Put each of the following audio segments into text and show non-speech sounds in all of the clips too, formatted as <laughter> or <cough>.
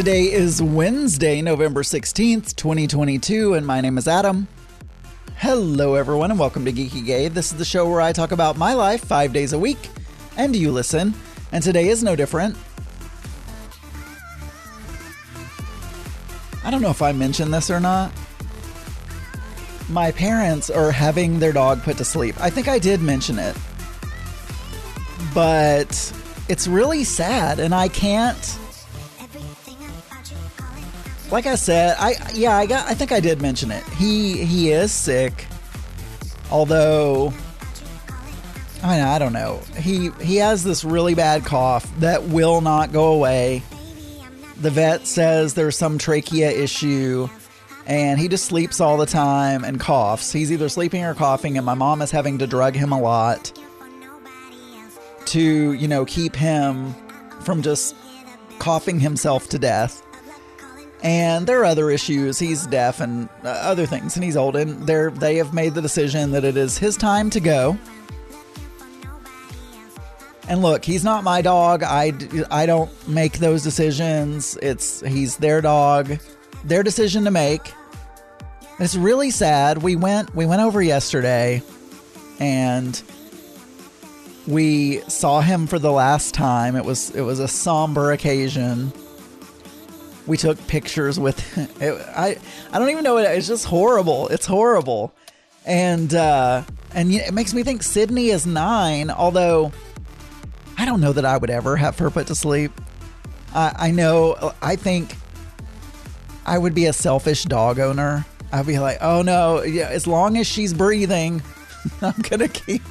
Today is Wednesday, November 16th, 2022, and my name is Adam. Hello, everyone, and welcome to Geeky Gay. This is the show where I talk about my life five days a week, and you listen, and today is no different. I don't know if I mentioned this or not. My parents are having their dog put to sleep. I think I did mention it. But it's really sad, and I can't like I said, I yeah, I got I think I did mention it. He he is sick. Although I mean, I don't know. He he has this really bad cough that will not go away. The vet says there's some trachea issue and he just sleeps all the time and coughs. He's either sleeping or coughing and my mom is having to drug him a lot to, you know, keep him from just coughing himself to death and there are other issues. He's deaf and uh, other things, and he's old. And they they have made the decision that it is his time to go. And look, he's not my dog. I, I don't make those decisions. It's he's their dog, their decision to make. It's really sad. We went we went over yesterday, and we saw him for the last time. It was it was a somber occasion we took pictures with <laughs> it, I I don't even know it, it's just horrible. It's horrible. And uh and it makes me think Sydney is 9, although I don't know that I would ever have her put to sleep. I I know I think I would be a selfish dog owner. I'd be like, "Oh no, yeah, as long as she's breathing, <laughs> I'm going to keep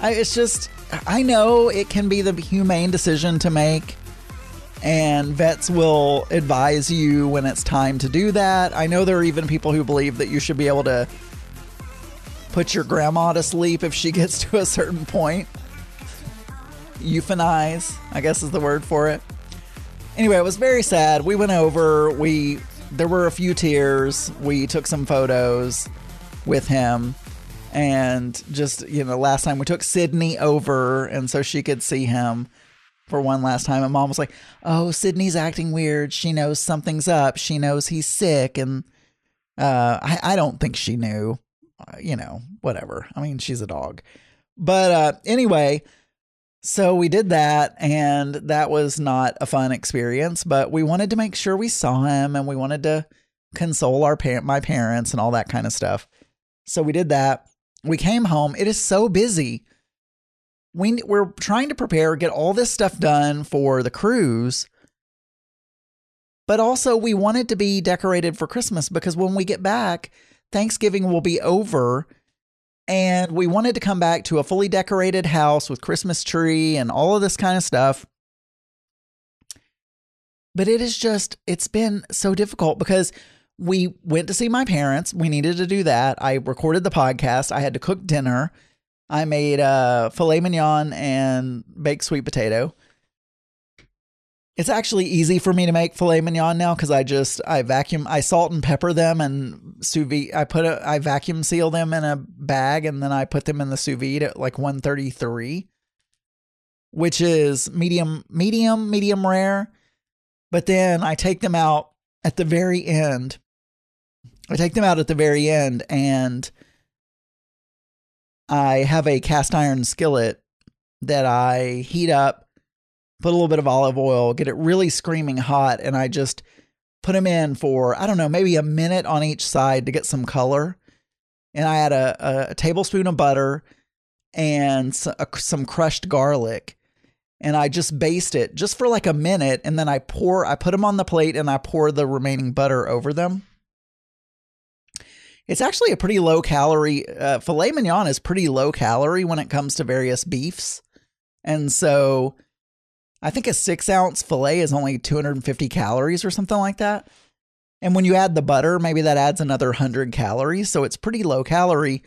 I, it's just I know it can be the humane decision to make and vets will advise you when it's time to do that. I know there are even people who believe that you should be able to put your grandma to sleep if she <laughs> gets to a certain point. Euthanize, I guess is the word for it. Anyway, it was very sad. We went over, we there were a few tears. We took some photos with him and just, you know, last time we took Sydney over and so she could see him for one last time. And mom was like, Oh, Sydney's acting weird. She knows something's up. She knows he's sick. And uh, I, I don't think she knew. Uh, you know, whatever. I mean, she's a dog. But uh, anyway, so we did that, and that was not a fun experience. But we wanted to make sure we saw him, and we wanted to console our parent, my parents, and all that kind of stuff. So we did that. We came home. It is so busy we we're trying to prepare, get all this stuff done for the cruise. But also we want it to be decorated for Christmas because when we get back, Thanksgiving will be over and we wanted to come back to a fully decorated house with Christmas tree and all of this kind of stuff. But it is just it's been so difficult because we went to see my parents. We needed to do that. I recorded the podcast. I had to cook dinner. I made uh, filet mignon and baked sweet potato. It's actually easy for me to make filet mignon now because I just I vacuum I salt and pepper them and sous vide. I put a I vacuum seal them in a bag and then I put them in the sous vide at like 133, which is medium medium medium rare. But then I take them out at the very end. I take them out at the very end and I have a cast iron skillet that I heat up, put a little bit of olive oil, get it really screaming hot, and I just put them in for, I don't know, maybe a minute on each side to get some color. And I add a, a tablespoon of butter and some crushed garlic. And I just baste it just for like a minute. And then I pour, I put them on the plate and I pour the remaining butter over them. It's actually a pretty low calorie. Uh, filet mignon is pretty low calorie when it comes to various beefs. And so I think a six ounce filet is only 250 calories or something like that. And when you add the butter, maybe that adds another 100 calories. So it's pretty low calorie.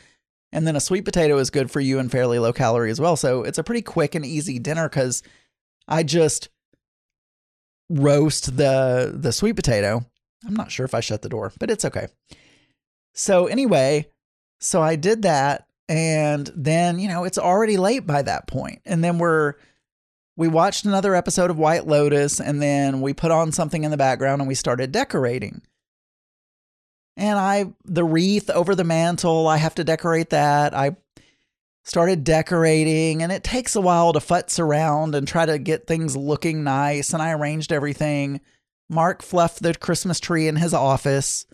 And then a sweet potato is good for you and fairly low calorie as well. So it's a pretty quick and easy dinner because I just roast the the sweet potato. I'm not sure if I shut the door, but it's okay. So anyway, so I did that and then, you know, it's already late by that point. And then we're we watched another episode of White Lotus and then we put on something in the background and we started decorating. And I, the wreath over the mantle, I have to decorate that. I started decorating and it takes a while to futz around and try to get things looking nice. And I arranged everything. Mark fluffed the Christmas tree in his office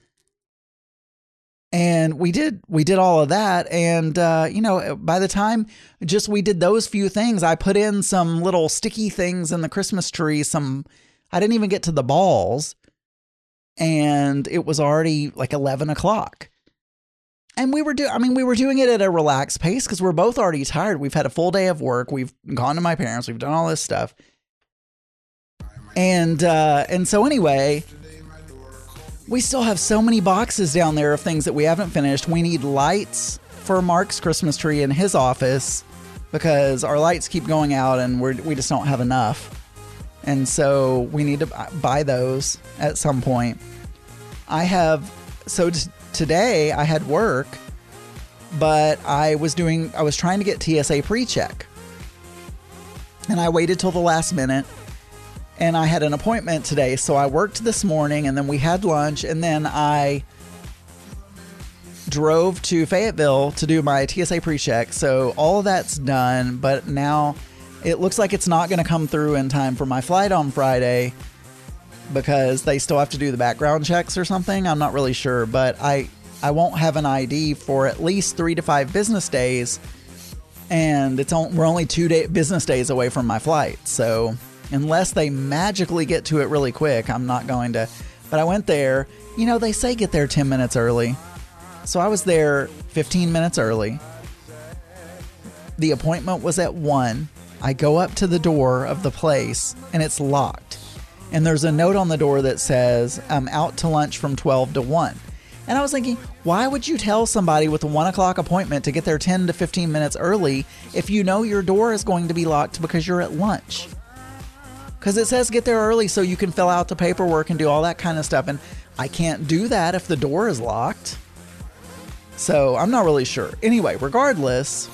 and we did we did all of that. And uh, you know by the time just we did those few things i put in some little sticky things in the christmas tree some i didn't even get to the balls. And it was already like 11 o'clock. And we were doing i mean we were doing it at a relaxed pace because we're both already tired. We've had a full day of work. We've gone to my parents. We've done all this stuff. And uh and so anyway we still have so many boxes down there of things that we haven't finished. We need lights for Mark's Christmas tree in his office because our lights keep going out and we're, we just don't have enough. And so we need to buy those at some point. I have, so t- today I had work, but I was doing, I was trying to get TSA pre check. And I waited till the last minute and I had an appointment today. So I worked this morning and then we had lunch and then I drove to Fayetteville to do my TSA pre check. So all that's done, but now it looks like it's not going to come through in time for my flight on Friday because they still have to do the background checks or something. I'm not really sure, but I I won't have an ID for at least 3 to 5 business days and it's on, we're only 2 day business days away from my flight. So unless they magically get to it really quick, I'm not going to. But I went there. You know, they say get there 10 minutes early. So I was there 15 minutes early. The appointment was at 1. I go up to the door of the place and it's locked. And there's a note on the door that says, I'm out to lunch from 12 to 1. And I was thinking, why would you tell somebody with a 1 o'clock appointment to get there 10 to 15 minutes early if you know your door is going to be locked because you're at lunch? Because it says get there early so you can fill out the paperwork and do all that kind of stuff. And I can't do that if the door is locked. So I'm not really sure. Anyway, regardless,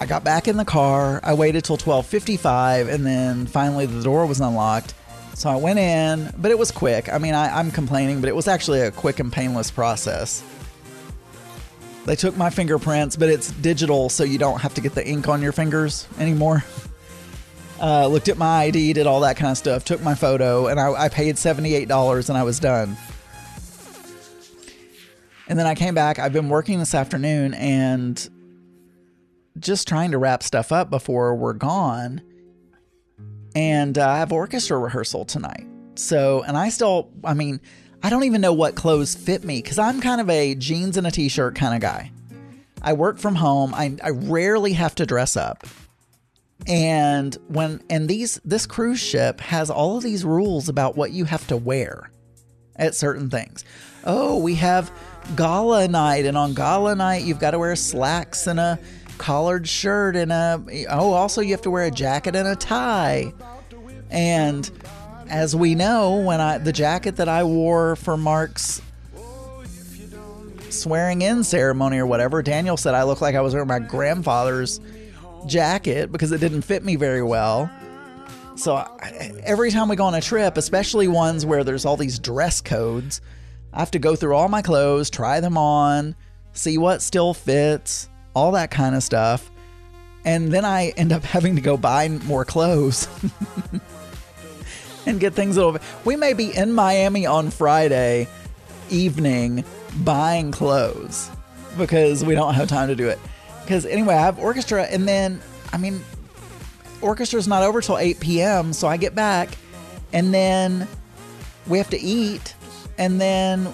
I got back in the car. I waited till 12:55, and then finally the door was unlocked. So I went in, but it was quick. I mean, I, I'm complaining, but it was actually a quick and painless process. They took my fingerprints, but it's digital, so you don't have to get the ink on your fingers anymore. Uh, looked at my ID, did all that kind of stuff, took my photo, and I, I paid $78 and I was done. And then I came back. I've been working this afternoon and just trying to wrap stuff up before we're gone. And uh, I have orchestra rehearsal tonight. So, and I still, I mean, I don't even know what clothes fit me because I'm kind of a jeans and a t shirt kind of guy. I work from home. I, I rarely have to dress up. And when and these this cruise ship has all of these rules about what you have to wear at certain things. Oh, we have gala night and on gala night you've got to wear slacks and a collared shirt and a oh also you have to wear a jacket and a tie. And as we know, when I the jacket that I wore for Mark's swearing in ceremony or whatever, Daniel said I looked like I was wearing my grandfather's jacket because it didn't fit me very well. So I, every time we go on a trip, especially ones where there's all these dress codes, I have to go through all my clothes, try them on, see what still fits, all that kind of stuff. And then I end up having to go buy more clothes. <laughs> <laughs> and get things over. We may be in Miami on Friday evening buying clothes because we don't have time to do it. Because anyway, I have orchestra, and then I mean, orchestra's not over till 8 p.m. So I get back, and then we have to eat, and then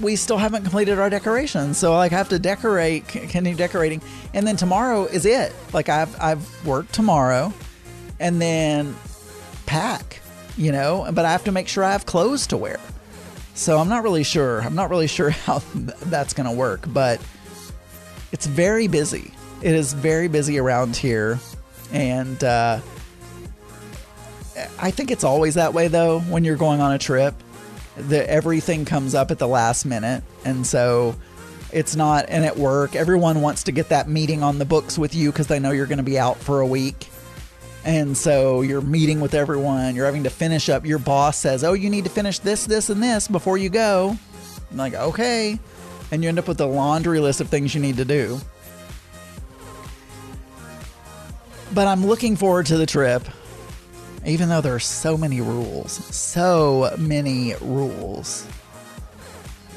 we still haven't completed our decorations. So like I have to decorate, continue decorating, and then tomorrow is it. Like I've I've worked tomorrow, and then pack you know, but I have to make sure I have clothes to wear. So I'm not really sure. I'm not really <laughs> sure how that's going to work, but it's very busy. It is very busy around here. And uh, I think it's always that way, though, when you're going on a trip. The, everything comes up at the last minute. And so It's not, and at work, everyone wants to get that meeting on the books with you because they know you're going to be out for a week. And so you're meeting with everyone. You're having to finish up. Your boss says, Oh, you need to finish this, this, and this before you go. I'm like, Okay. And you end up with a laundry list of things you need to do. But I'm looking forward to the trip, even though there are so many rules. So many rules.